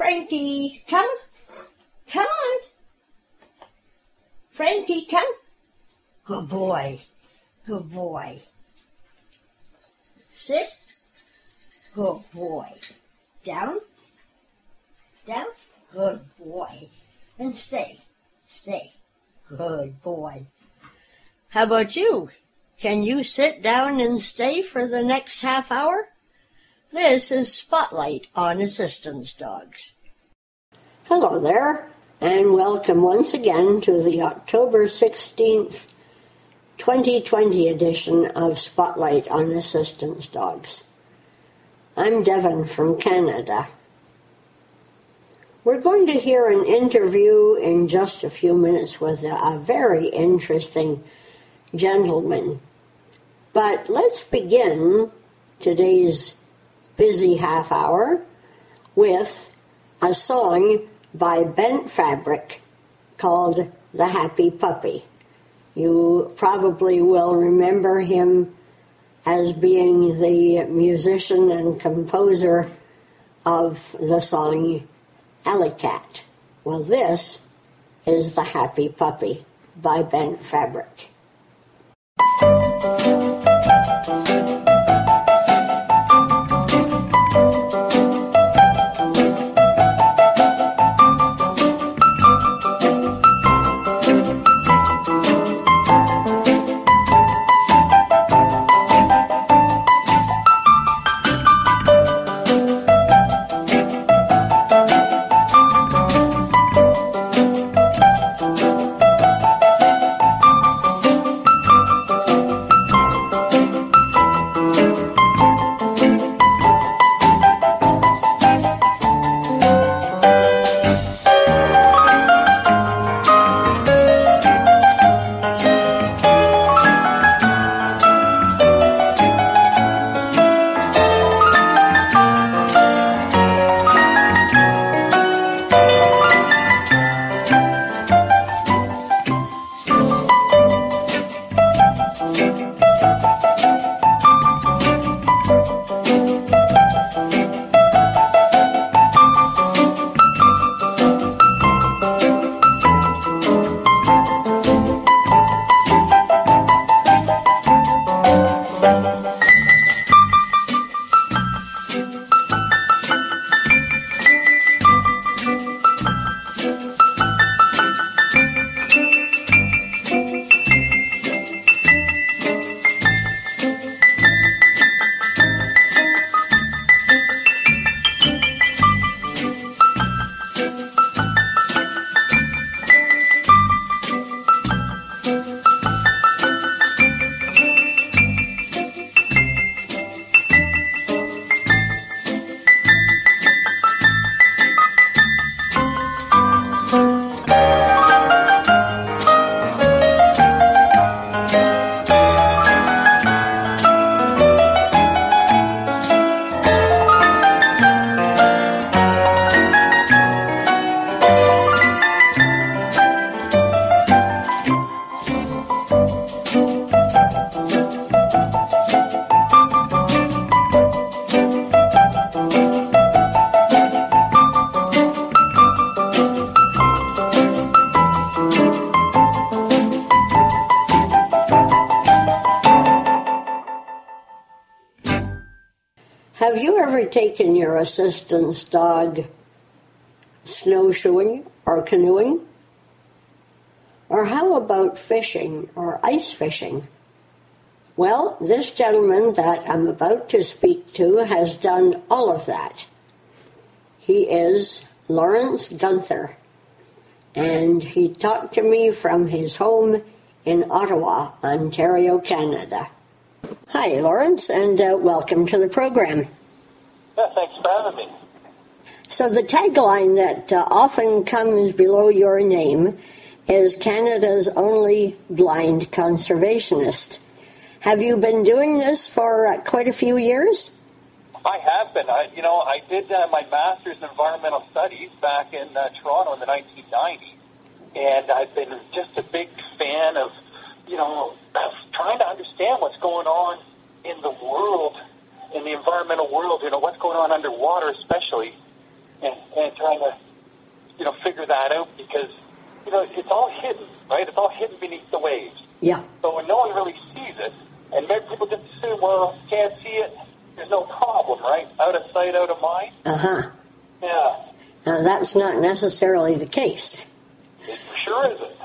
Frankie, come. Come on. Frankie, come. Good boy. Good boy. Sit. Good boy. Down. Down. Good boy. And stay. Stay. Good boy. How about you? Can you sit down and stay for the next half hour? This is Spotlight on Assistance Dogs. Hello there, and welcome once again to the October 16th, 2020 edition of Spotlight on Assistance Dogs. I'm Devon from Canada. We're going to hear an interview in just a few minutes with a, very interesting gentleman. But let's begin today's busy half hour with a song by Bent Fabric called The Happy Puppy. You probably will remember him as being the musician and composer of the song Alley Cat. Well, this is The Happy Puppy by Bent Fabric. Taken your assistance dog snowshoeing or canoeing? Or how about fishing or ice fishing? Well, this gentleman that I'm about to speak to has done all of that. He is Lawrence Gunther, and he talked to me from his home in Ottawa, Ontario, Canada. Hi, Lawrence, and uh, welcome to the program. Yeah, thanks for having me. So the tagline that uh, often comes below your name is Canada's only blind conservationist. Have you been doing this for uh, quite a few years? I have been. I, you know, I did uh, my master's in environmental studies back in uh, Toronto in the 1990s, and I've been just a big fan of, you know, of trying to understand what's going on in the world in the environmental world, you know, what's going on underwater, especially. and, and trying to, you know, figure that out because, you know, it's all hidden, right? It's all hidden beneath the waves. Yeah. So when no one really sees it, and maybe people just assume, well, can't see it, there's no problem, right? Out of sight, out of mind. Uh huh. Yeah, Now, that's not necessarily the case. it sure isn't.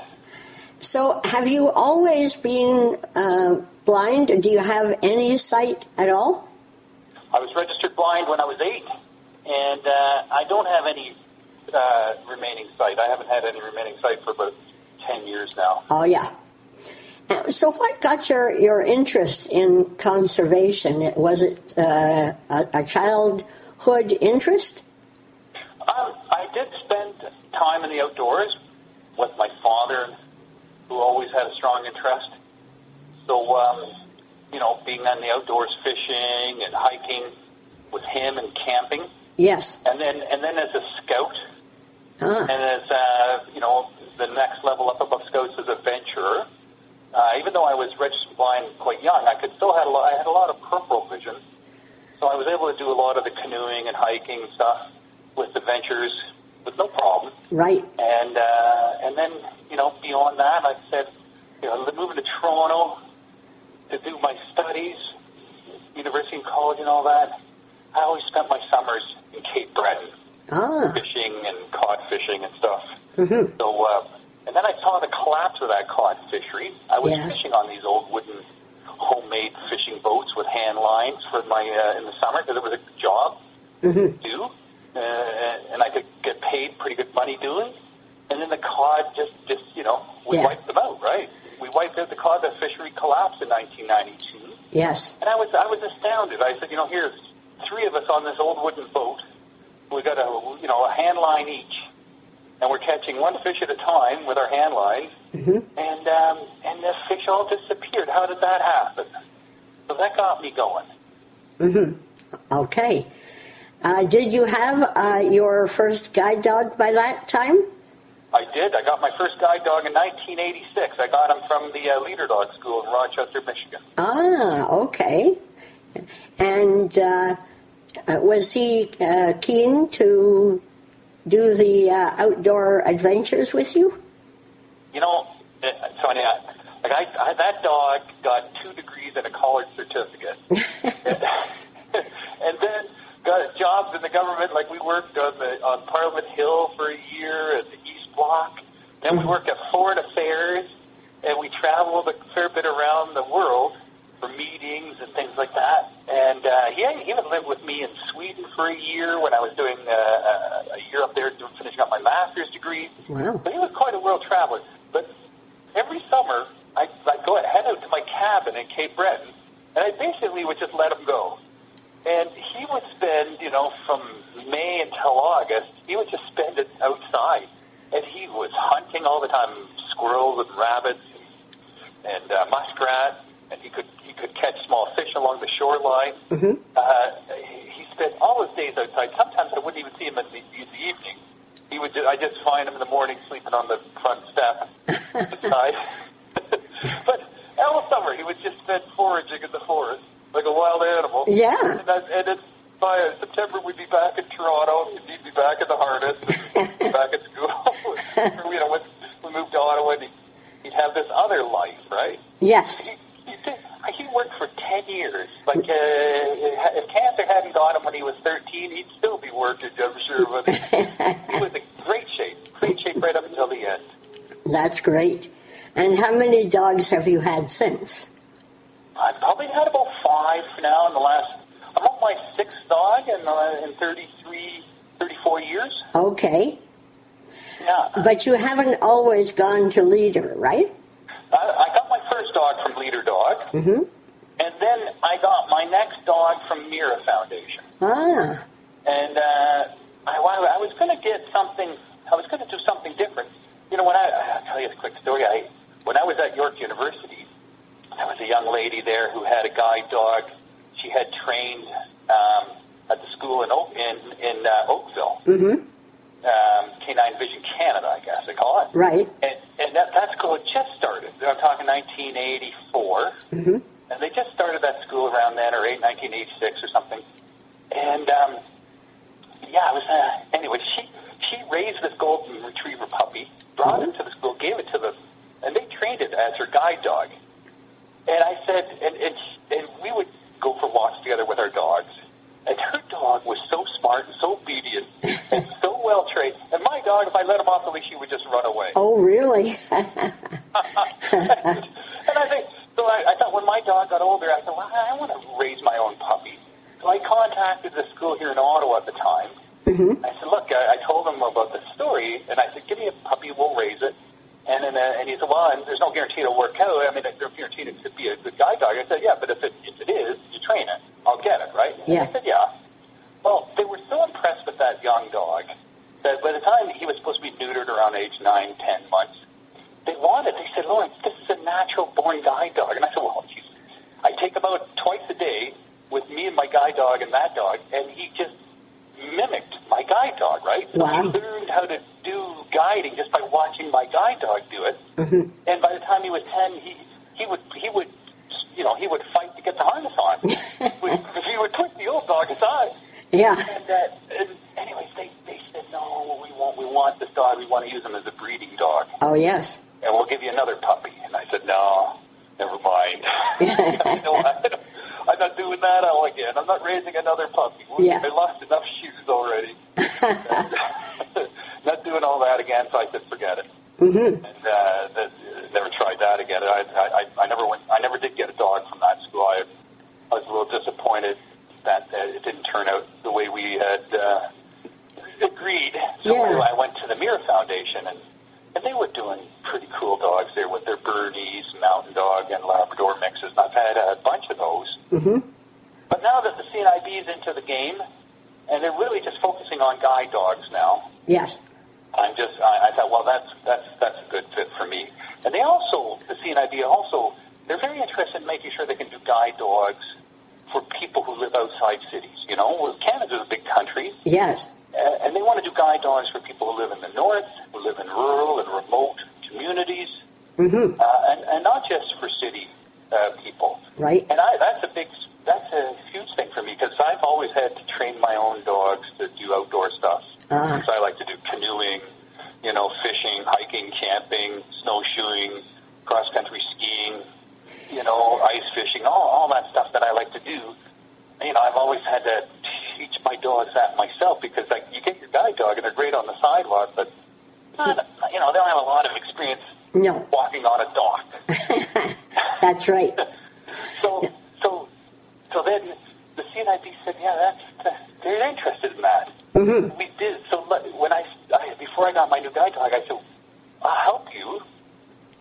So, have you always been uh, blind? Do you have any sight at all? I was registered blind when I was eight, and uh, I don't have any uh, remaining sight. I haven't had any remaining sight for about ten years now. Oh, yeah. So, what got your, your interest in conservation? Was it uh, a, a childhood interest? Um, I did spend time in the outdoors with my father, who always had a strong interest. So, um, you know, being on the outdoors, fishing and hiking with him and camping, Yes. and then and then as a scout, Ah, and as uh, you know, the next level up above scouts as a venturer. Uh, even though I was registered blind quite young, I could still had a lot, I had a lot of peripheral vision, so I was able to do a lot of the canoeing and hiking and stuff with the ventures with no problem. right. And uh, and then you know beyond that, I said, you know, moving to Toronto to do my studies, university and college and all that. I always spent my summers in Cape Breton Ah, fishing and cod fishing and stuff. mhm. So, uh, and then I saw the collapse of that cod fishery. I was Yes. fishing on these old wooden homemade fishing boats with hand lines for my uh, in the summer because it was a job Mhm. to do, uh, and I could get paid pretty good money doing. And then the cod just, just you know, we Yes. wiped them out, right? We wiped out the cod. The fishery collapsed in 1992. yes. And I was I was astounded. I said, you know, here's three of us on this old wooden boat. We got a you know a hand line each, and we're catching one fish at a time with our hand lines. Mhm. And um, and the fish all disappeared. How did that happen? So that got me going. hmm Okay. Uh, did you have uh, your first guide dog by that time? I did. I got my first guide dog in 1986. I got him from the uh, Leader Dog School in Rochester, Michigan. Ah, okay. And uh, uh, was he uh, keen to do the uh, outdoor adventures with you? You know, uh, Sonia, like I, I, that dog got two degrees and a college certificate, and then got jobs in the government. Like we worked on the on Parliament Hill for a year East Block. Then we worked at Foreign Affairs, and we traveled a fair bit around the world for meetings and things like that. And uh, he he even lived with me in Sweden for a year when I was doing uh, a, year up there, doing, finishing up my master's degree. Wow. But he was quite a world traveler. But every summer, I, I'd go head out to my cabin in Cape Breton, and I basically would just let him go. And he would spend, you know, from May until August, he would just spend it outside. And he was hunting all the time, squirrels and rabbits and, and uh, muskrat, and he could he could catch small fish along the shoreline. Mhm. Uh, he spent all his days outside. Sometimes I wouldn't even see him in the, in the evening. He would. Just, I just find him in the morning sleeping on the front step outside. but all summer he would just spend foraging in the forest like a wild animal. Yeah. And, I, and then by September we'd be back in Toronto. He'd be back in the harness, and back at school. you know, when we moved to Ottawa, and he'd, he'd have this other life, right? Yes. He, he, he worked for 10 years. Like, uh, if cancer hadn't got him when he was 13, he'd still be working, I'm sure. But he was in great shape, great shape right up until the end. That's great. And how many dogs have you had since? I've probably had about five now in the last, I'm on my sixth dog in, uh, in 33, 34 years. Okay. Yeah. But you haven't always gone to leader, right? I, I got my first dog from Leader Dog, Mm-hmm. and then I got my next dog from Mira Foundation. Ah, And uh, I, I was going to get something. I was going to do something different. You know, when I I'll tell you a quick story. I when I was at York University, there was a young lady there who had a guide dog. She had trained um, at the school in Oak, in in uh, Oakville, mm-hmm. um, Canine Vision Canada, I guess they call it. Right. And, and that, that school had just started. I'm talking 1984. Mm-hmm. And they just started that school around then, or eight, 1986 or something. And, um, yeah, I was, uh, anyway, She she raised this golden retriever puppy, brought it to the school, gave it to them, and they trained it as her guide dog. And I said, and, and, and we would go for walks together with our dogs. And her dog was so smart and so obedient and so well trained. And my dog, if I let him off the leash, he would just run away. Oh, really? and I think, so I, I thought when my dog got older, I thought, well, I want to raise my own puppy. So I contacted the school here in Ottawa at the time. Mm-hmm. I said, look, I, I told them about the story, and I said, give me a puppy, we'll raise it. And then, uh, and he said, well, and there's no guarantee it'll work out. I mean, there's no guarantee it could be a good guide dog. I said, yeah, but if it, if it is, you train it. I'll get it, right? Yeah. He said, yeah. Well, they were so impressed with that young dog that by the time he was supposed to be neutered around age nine, ten months, they wanted, they said, Lawrence, this is a natural born guide dog. And I said, well, geez, I take him out twice a day with me and my guide dog and that dog, and he just mimicked my guide dog, right? So Wow. he learned how to do guiding just by watching my guide dog do it. Mm-hmm. And by the time he was ten, he he would he would you know he would fight to get the harness on. he, would, he would push the old dog aside. Yeah. And, uh, and anyways, they they said no, we want we want this dog. We want to use him as a breeding dog, Oh, yes. and we'll give you another puppy. And I said no, never mind. I, I'm not doing that all again. I'm not raising another puppy. Yeah. I lost enough shoes already. not doing all that again, so I said forget it. Mm-hmm. And uh, that, never tried that again. I, I, I- I never went. I never did get a dog from that school. I, I was a little disappointed that uh, it didn't turn out the way we had uh, agreed. So Yeah. I went to the Mira Foundation, and, and they were doing pretty cool dogs there with their Bernese, Mountain Dog, and Labrador mixes. And I've had a bunch of those. Mm-hmm. But now that the CNIB is into the game, and they're really just focusing on guide dogs now, Yes. Just, I, I thought, well, that's that's that's a good fit for me. And they also, the CNIB also, they're very interested in making sure they can do guide dogs for people who live outside cities. You know, Canada's a big country, Yes. uh, and they want to do guide dogs for people who live in the north, who live in rural and remote communities, Mm-hmm. uh, and, and not just for city uh, people. Right. And I, that's a big, that's a huge thing for me because I've always had to train my own dogs to do outdoor stuff. So I like to do canoeing, you know, fishing, hiking, camping, snowshoeing, cross country skiing, you know, ice fishing, all, all that stuff that I like to do. You know, I've always had to teach my dogs that myself because like you get your guide dog and they're great on the sidewalk, but not, you know, they don't have a lot of experience No. walking on a dock. That's right. So, so, so then the CNIB said, yeah, that's, uh, they're interested in that. Mm-hmm. We did. So le- when I, I, before I got my new guide dog, I said, I'll help you,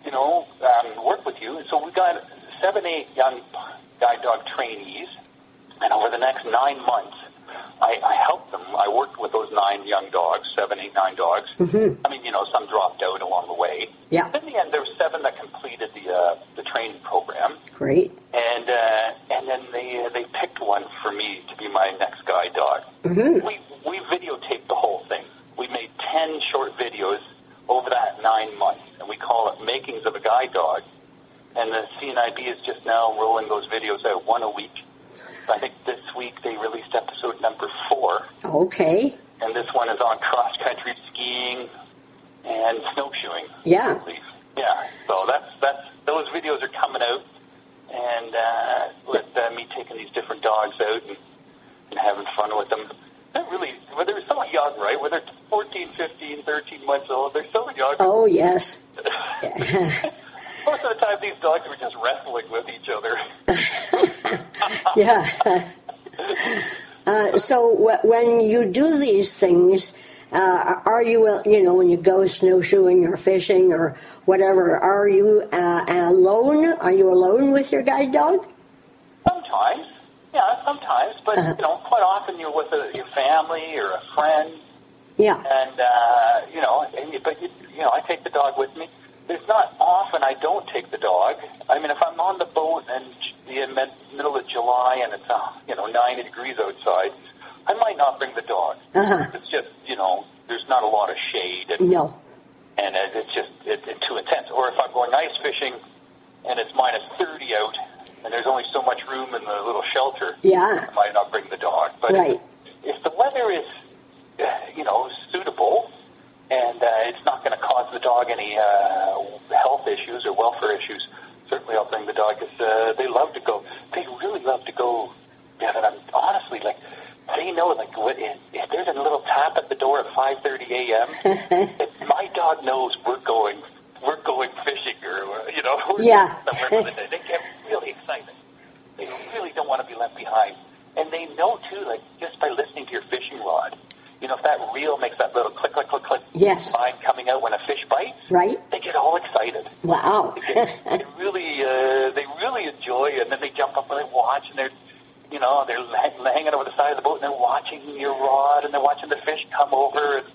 you know, um, work with you. And so we got eight young guide dog trainees. And over the next nine months, I, I helped them. I worked with those nine young dogs, seven, eight, nine dogs. Mhm. I mean, you know, some dropped out along the way. Yeah. In the end, there were seven that completed the uh, the training program Great. and uh, and then they uh, they picked one for me to be my next guide dog. Mm-hmm. We we videotaped the whole thing. We made ten short videos over that nine months, and we call it "Makings of a Guide Dog." And the CNIB is just now rolling those videos out one a week. I think this week they released episode number four, Okay. and this one is on cross country skiing and snowshoeing. Yeah. Yeah. So that's that's those videos are coming out, and uh, with uh, me taking these different dogs out and, and having fun with them. They're really, well, they're so young, right? When they're 14, 15, 13 months old, they're so young. Oh, yes. Most of the time, these dogs were just wrestling with each other. yeah. Uh, so w- when you do these things, uh, are you, uh, you know, when you go snowshoeing or fishing or whatever, are you uh, alone? Are you alone with your guide dog? Sometimes, yeah, sometimes, but Uh-huh. you know, quite often you're with a, your family or a friend, Yeah. and uh, you know, and you, but you, you know, I take the dog with me. There's not often I don't take the dog. I mean, if I'm on the boat and the middle of July and it's uh, you know 90 degrees outside, I might not bring the dog. Uh-huh. It's just you know, there's not a lot of shade and No. and it- it's just it, it's too intense. Or if I'm going ice fishing and it's minus 30 out and there's only so much room in the little shelter, Yeah. I might not bring the dog. But Right. if, if the weather is, you know, suitable and uh, it's not going to cause the dog any uh, health issues or welfare issues, certainly I'll bring the dog because uh, they love to go. They really love to go. Yeah, and I'm honestly like they know like what if, if there's a little tap at the door at 5:30 a.m. if my dog knows we're going we're going fishing or you know we're Yeah. somewhere for the day, they get really excited. They really don't want to be left behind, and they know too like just by listening to your fishing rod. You know, if that reel makes that little click, click, click, click Yes. sign coming out when a fish bites, Right? they get all excited. Wow. They, get, they really, uh, they really enjoy it, and then they jump up and they watch, and they're, you know, they're la- hanging over the side of the boat, and they're watching your rod, and they're watching the fish come over, and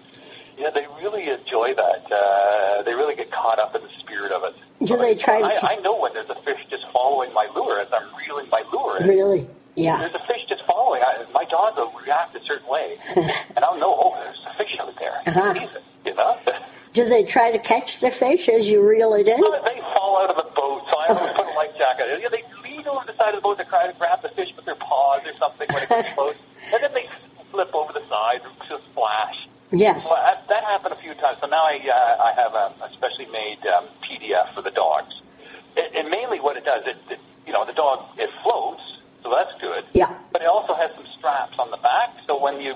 yeah, they really enjoy that. Uh, they really get caught up in the spirit of it. Do they try to I, I know when there's a fish just following my lure as I'm reeling my lure. in. really? Yeah. There's a fish just following. I, my dog will react a certain way, and I'll know. Oh, there's a fish out there. Uh-huh. It. You know. Do they try to catch the fish as you reel it in? Well, they fall out of the boat, so I always put a life jacket. Yeah, they lean over the side of the boat to try to grab the fish with their paws or something when it gets close, and then they flip over the side and just splash. Yes. Well, that, that happened a few times. So now I uh, I have a, a specially made um, PFD for the dogs, and, and mainly what it does, it, it you know the dog it floats, so that's good. Yeah. But it also has some straps on the back, so when you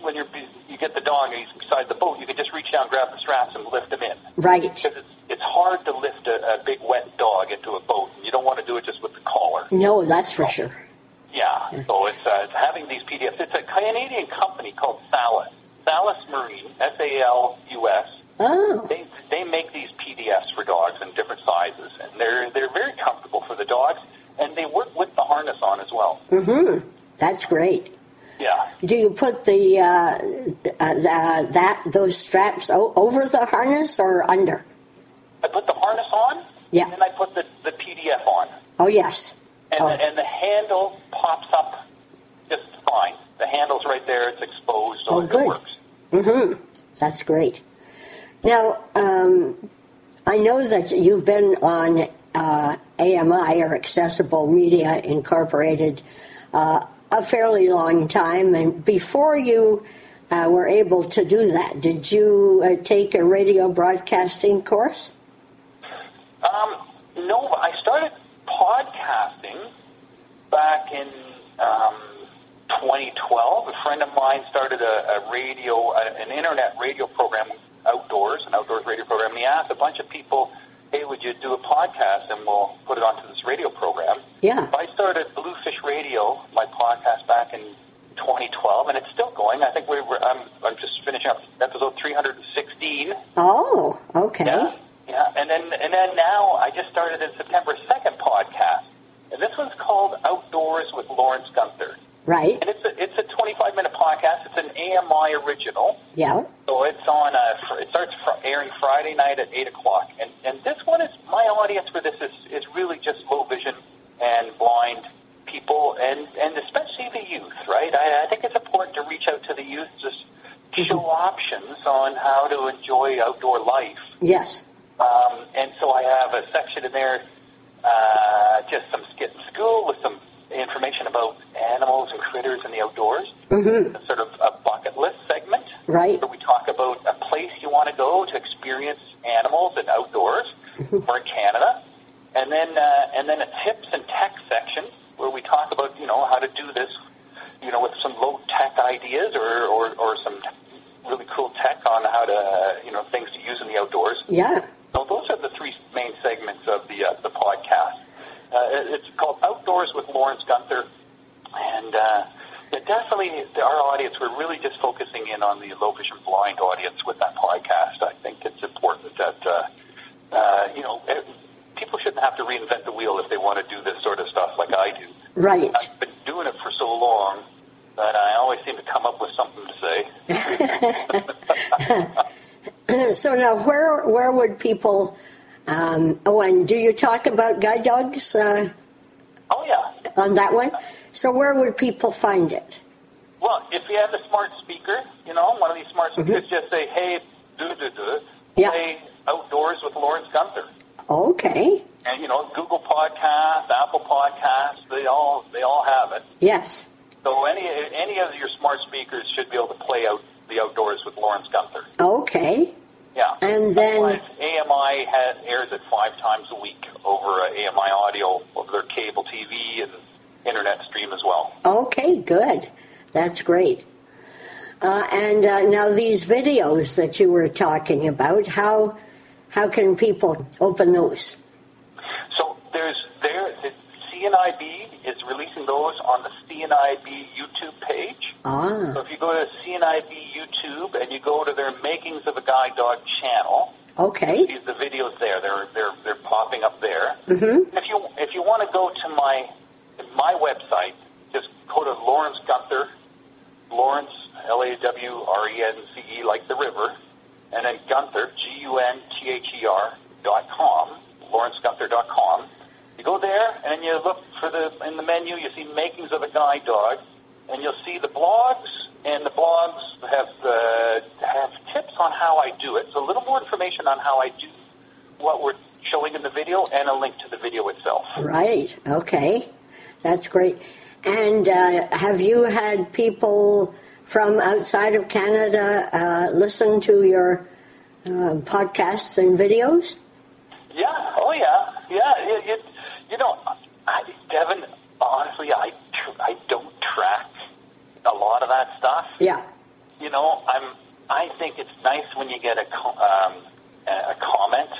when you're you get the dog and he's beside the boat, you can just reach down, grab the straps, and lift him in Right. because it's, it's hard to lift a, a big wet dog into a boat. And you don't want to do it just with the collar. No, that's for sure. Yeah. So it's, uh, it's having these PFDs. It's a Canadian company called Salus. Salus Marine, S A L U S. Oh, They they make these PFDs for dogs in different sizes, and they're they're very comfortable for the dogs, and they work with harness on as well. Mhm. That's great. Yeah. Do you put the, uh, uh, the that those straps o- over the harness or under? I put the harness on, Yeah. and then I put the, the PFD on. Oh, yes. And, Oh. the, and the handle pops up just fine. The handle's right there; it's exposed, so Oh, it good. works. That's great. Now, um, I know that you've been on uh, AMI or Accessible Media Incorporated uh, a fairly long time, and before you uh, were able to do that, did you uh, take a radio broadcasting course? Um, no, I started podcasting back in um, 2012. A friend of mine started a, a radio, a, an internet radio program outdoors, an outdoors radio program. And he asked a bunch of people, "Hey, would you do a podcast and we'll put it onto this radio program?" Yeah. I started Bluefish Radio, my podcast, back in 2012, and it's still going. I think we were. I'm, I'm just finishing up episode 316. Oh, okay. Yeah, yeah, and then and then now I just started in September second podcast, and this one's called Outdoors with Lawrence Gunther, Right. and it's a it's a 25 minute podcast. It's an AMI original, Yeah. so it's on. Uh, it starts airing Friday night at eight o'clock, and and this one is my audience for this is is really just low vision and blind people, and and especially the youth. Right, I, I think it's important to reach out to the youth, just show options on how to enjoy outdoor life. Yes. Um, and so I have a section in there, uh, just some skit in school with some information about animals and critters in the outdoors. Mm-hmm. Sort of a bucket list segment Right. where we talk about a place you want to go to experience animals and outdoors or in Canada. And then, uh, and then a tips and tech section where we talk about, you know, how to do this, you know, with some low tech ideas or, or, or some really cool tech on how to, you know, things to use in the outdoors. Yeah. So those are the three main segments of the uh, the podcast. Uh, it- it's called Outdoors with Lawrence Gunther, and uh, yeah, definitely our audience. We're really just focusing in on the low vision blind audience with that podcast. I think it's important that uh, uh, you know eh, people shouldn't have to reinvent the wheel if they want to do this sort of stuff like I do. Right. I've been doing it for so long that I always seem to come up with something to say. So now, where where would people? Um, oh, and do you talk about guide dogs uh, Oh yeah. on that one? So where would people find it? Well, if you have a smart speaker, you know, one of these smart speakers, just say, "Hey, do do do," Yeah. play outdoors with Lawrence Gunther, Okay. and you know, Google Podcasts, Apple Podcasts, they all they all have it. Yes. So any any of your smart speakers should be able to play out the outdoors with Lawrence Gunther. Okay. Yeah. And then- Otherwise, AMI has, airs it five times a week over uh, AMI audio, over their cable TV and internet stream as well. Okay, good. That's great. Uh, and uh, now these videos that you were talking about, how how can people open those? So there's there the CNIB is releasing those on the CNIB YouTube page. Ah. So if you go to CNIB YouTube and you go to their Makings of a Guide Dog channel, okay. see the videos there. They're they're they're popping up there. Mm-hmm. If you if you want to go to my my website, just go to Lawrence Gunther, Lawrence L A W R E N C E like the river, and then Gunther G U N T H E R dot com, dot com. You go there and you look for the in the menu. You see Makings of a Guide Dog, and you'll see the blogs, and the blogs have uh, have tips on how I do it. So a little more information on how I do what we're showing in the video, and a link to the video itself. Right. Okay. That's great. And uh, have you had people from outside of Canada uh, listen to your uh, podcasts and videos? Yeah. Oh, yeah. Yeah. It, it, you know, I, Devin. Honestly, I tr- I don't track a lot of that stuff. Yeah. You know, I'm. I think it's nice when you get a co- um, a a comment.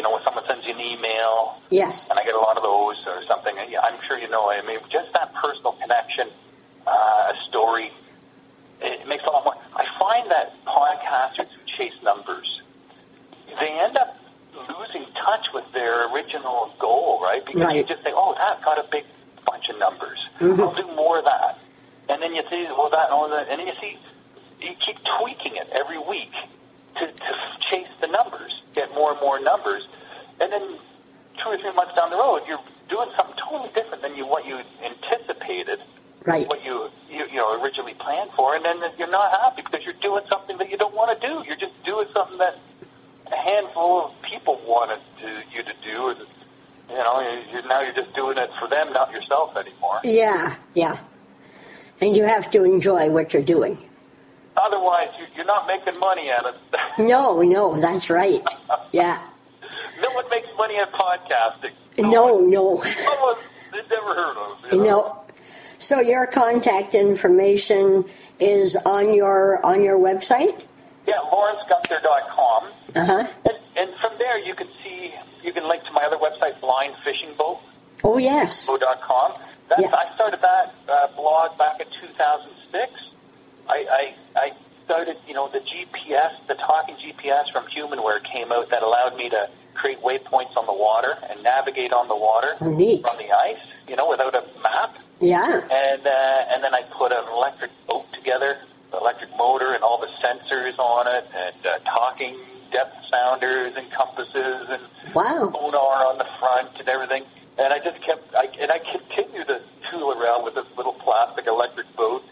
You know, when someone sends you an email, Yes. and I get a lot of those or something. I'm sure you know. I mean, just that personal connection, uh, a story, it makes a lot more. I find that podcasters who chase numbers, they end up losing touch with their original goal, right? Because you just think, oh, that got a big bunch of numbers. I'll do more of that, and then you see, well, that, oh, that, and then you see, you keep tweaking it every week to, to chase the numbers, get more and more numbers, and then two or three months down the road, you're doing something totally different than you what you anticipated, Right. what you, you you know originally planned for, and then you're not happy because you're doing something that you don't want to do. You're just doing something that a handful of people wanted to, you to do, and you know you, you, now you're just doing it for them, not yourself anymore. Yeah. Yeah. And you have to enjoy what you're doing. Otherwise, you, you're not making money at it. No, no, that's right. Yeah. no one makes money at podcasting. No, no. no they've never heard of. You know? No. So your contact information is on your on your website? Yeah, lawrencegunther.com. Uh-huh. And, and from there, you can see, you can link to my other website, blindfishingboat.com. Oh yes. That's, Yeah. I started that uh, blog back in 2006. I, I, I started, you know, the GPS, the talking GPS from Humanware came out that allowed me to create waypoints on the water and navigate on the water Oh, neat. on the ice, you know, without a map. Yeah. And uh, and then I put an electric boat together, electric motor, and all the sensors on it, and uh, talking depth sounders and compasses, and Wow. sonar on the front and everything. And I just kept, I, and I continue to tool around with this little plastic electric boat.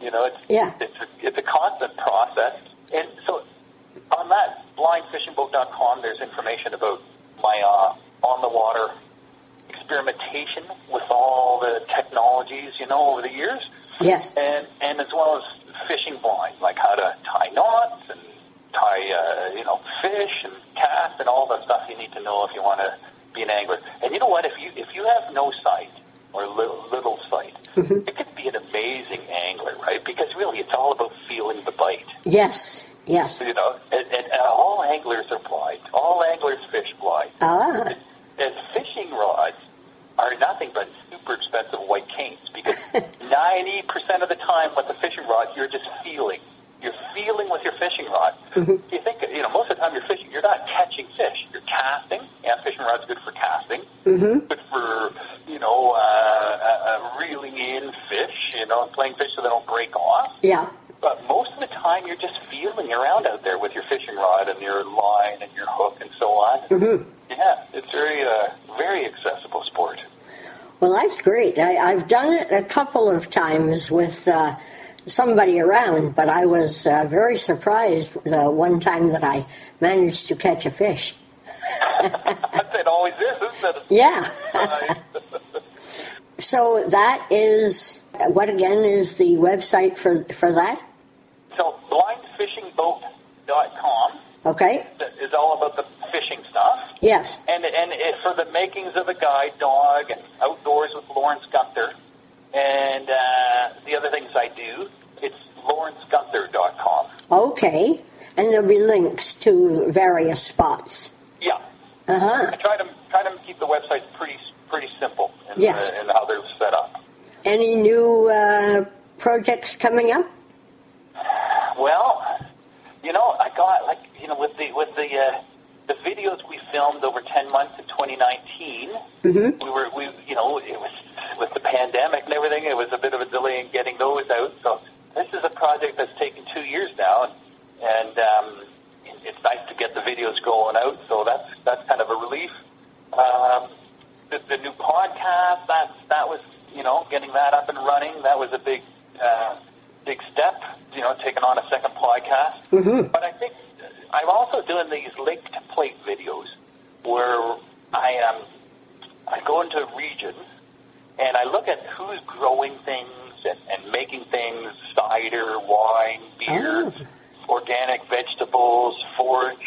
You know, it's Yeah. it's a, it's a constant process. And so on that blindfishingboat.com, there's information about my uh, on the water experimentation with all the technologies, you know, over the years, Yes. and and as well as fishing blind, like how to tie knots and tie, uh, you know, fish and cast and all the stuff you need to know if you want to be an angler. And you know what? If you if you have no sight or little, little sight, Mm-hmm. you could be an amazing angler, right? Because really, it's all about feeling the bite. Yes. Yes. You know, and, and uh, all anglers are blind. All anglers fish blind. Ah. And fishing rods are nothing but super expensive white canes because 90% of the time with the fishing rod, you're just feeling. You're feeling with your fishing rod. You think, you know, most of the time you're fishing, you're not catching fish. You're casting. Yeah, fishing rod's good for casting. Good for, playing fish so they don't break off. Yeah. But most of the time, you're just feeling around out there with your fishing rod and your line and your hook and so on. Mm-hmm. Yeah, it's very, uh, very accessible sport. Well, that's great. I, I've done it a couple of times with uh, somebody around, but I was uh, very surprised the one time that I managed to catch a fish. it always is, isn't it? Yeah. So that is what again is the website for for that? so blindfishingboat.com, Okay. is all about the fishing stuff. Yes. And and it, for the makings of a guide dog and outdoors with Lawrence Gunther, and uh, the other things I do, it's lawrencegunther.com. Okay. And there'll be links to various spots. Yeah. Uh huh. I try to try to keep the website pretty pretty simple in, Yes. in how they're set up. Any new uh, projects coming up? Well, you know, I got like you know with the with the uh, the videos we filmed over ten months in 2019. Mm-hmm. We were we you know it was with the pandemic and everything. It was a bit of a delay in getting those out. So this is a project that's taken two years now, and, and um, it's nice to get the videos going out. So that's that's kind of a relief. Um, the, the new podcast that that was you know getting that up and running. That was a big. Uh, big step, you know, taking on a second podcast. Mm-hmm. But I think I'm also doing these to plate videos where I um, I go into regions and I look at who's growing things and, and making things, cider, wine, beer, organic vegetables, forage,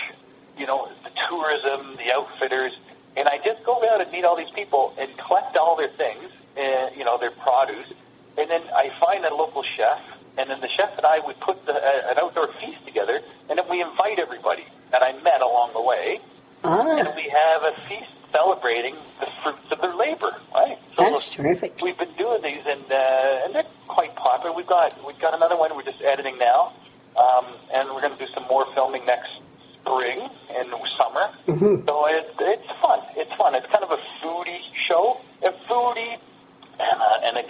you know, the tourism, the outfitters, and I just go out and meet all these people and collect all their things, uh, you know, their produce, and then I find a local chef, and then the chef and I would put the, uh, an outdoor feast together, and then we invite everybody that I met along the way, and Ah, we have a feast celebrating the fruits of their labor, right? So that's terrific. we've been doing these, and uh, and they're quite popular. We've got we've got another one we're just editing now, um, and we're going to do some more filming next spring and summer. So it, it's. It's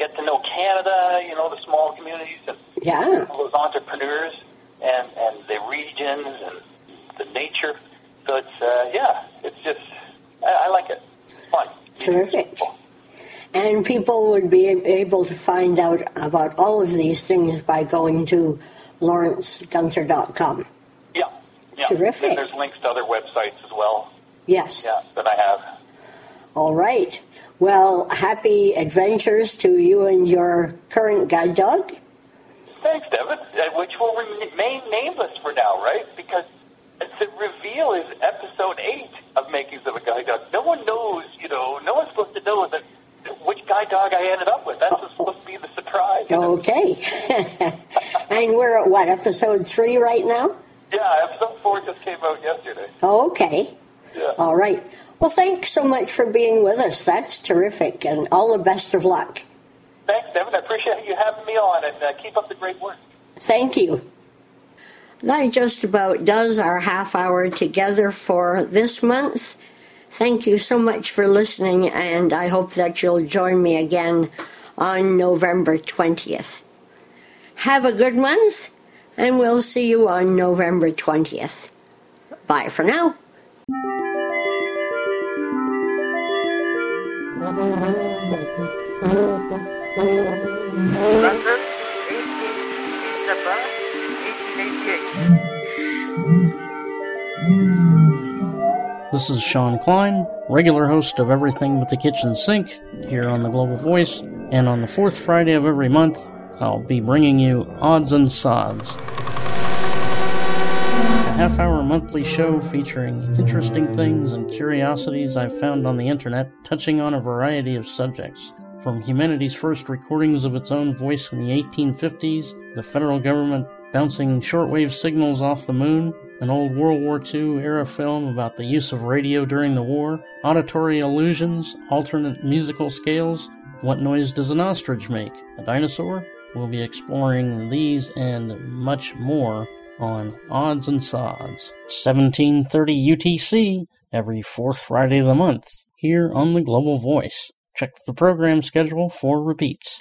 get to know Canada. You know the small communities and Yeah. those entrepreneurs and and the regions and the nature. So it's uh, yeah, it's just I, I like it. It's fun. Terrific. And people would be able to find out about all of these things by going to lawrencegunther.com. Yeah. Yeah. Terrific. And there's links to other websites as well. Yes. Yeah, that I have. All right. Well, happy adventures to you and your current guide dog. Thanks, Devin. Uh, which will remain nameless for now, right? Because the reveal is episode eight of Makings of a Guide Dog. No one knows, you know, no one's supposed to know that which guide dog I ended up with. That's what's supposed to be the surprise. Okay. and we're at what, episode three right now? Yeah, episode four just came out yesterday. Okay. Yeah. All right. Well, thanks so much for being with us. That's terrific, and all the best of luck. Thanks, Devin. I appreciate you having me on, and uh, keep up the great work. Thank you. That just about does our half hour together for this month. Thank you so much for listening, and I hope that you'll join me again on November 20th. Have a good month, and we'll see you on November 20th. Bye for now. London, 18 December 1888. This is Sean Klein, regular host of Everything But the Kitchen Sink here on the Global Voice, and on the fourth Friday of every month, I'll be bringing you Odds and Sods, a half hour monthly show featuring interesting things and curiosities I've found on the internet, touching on a variety of subjects. From humanity's first recordings of its own voice in the 1850s, the federal government bouncing shortwave signals off the moon, an old World War II era film about the use of radio during the war, auditory illusions, alternate musical scales, what noise does an ostrich make? A dinosaur? We'll be exploring these and much more on Odds and Sods, 1730 UTC, every fourth Friday of the month, here on the Global Voice. Check the program schedule for repeats.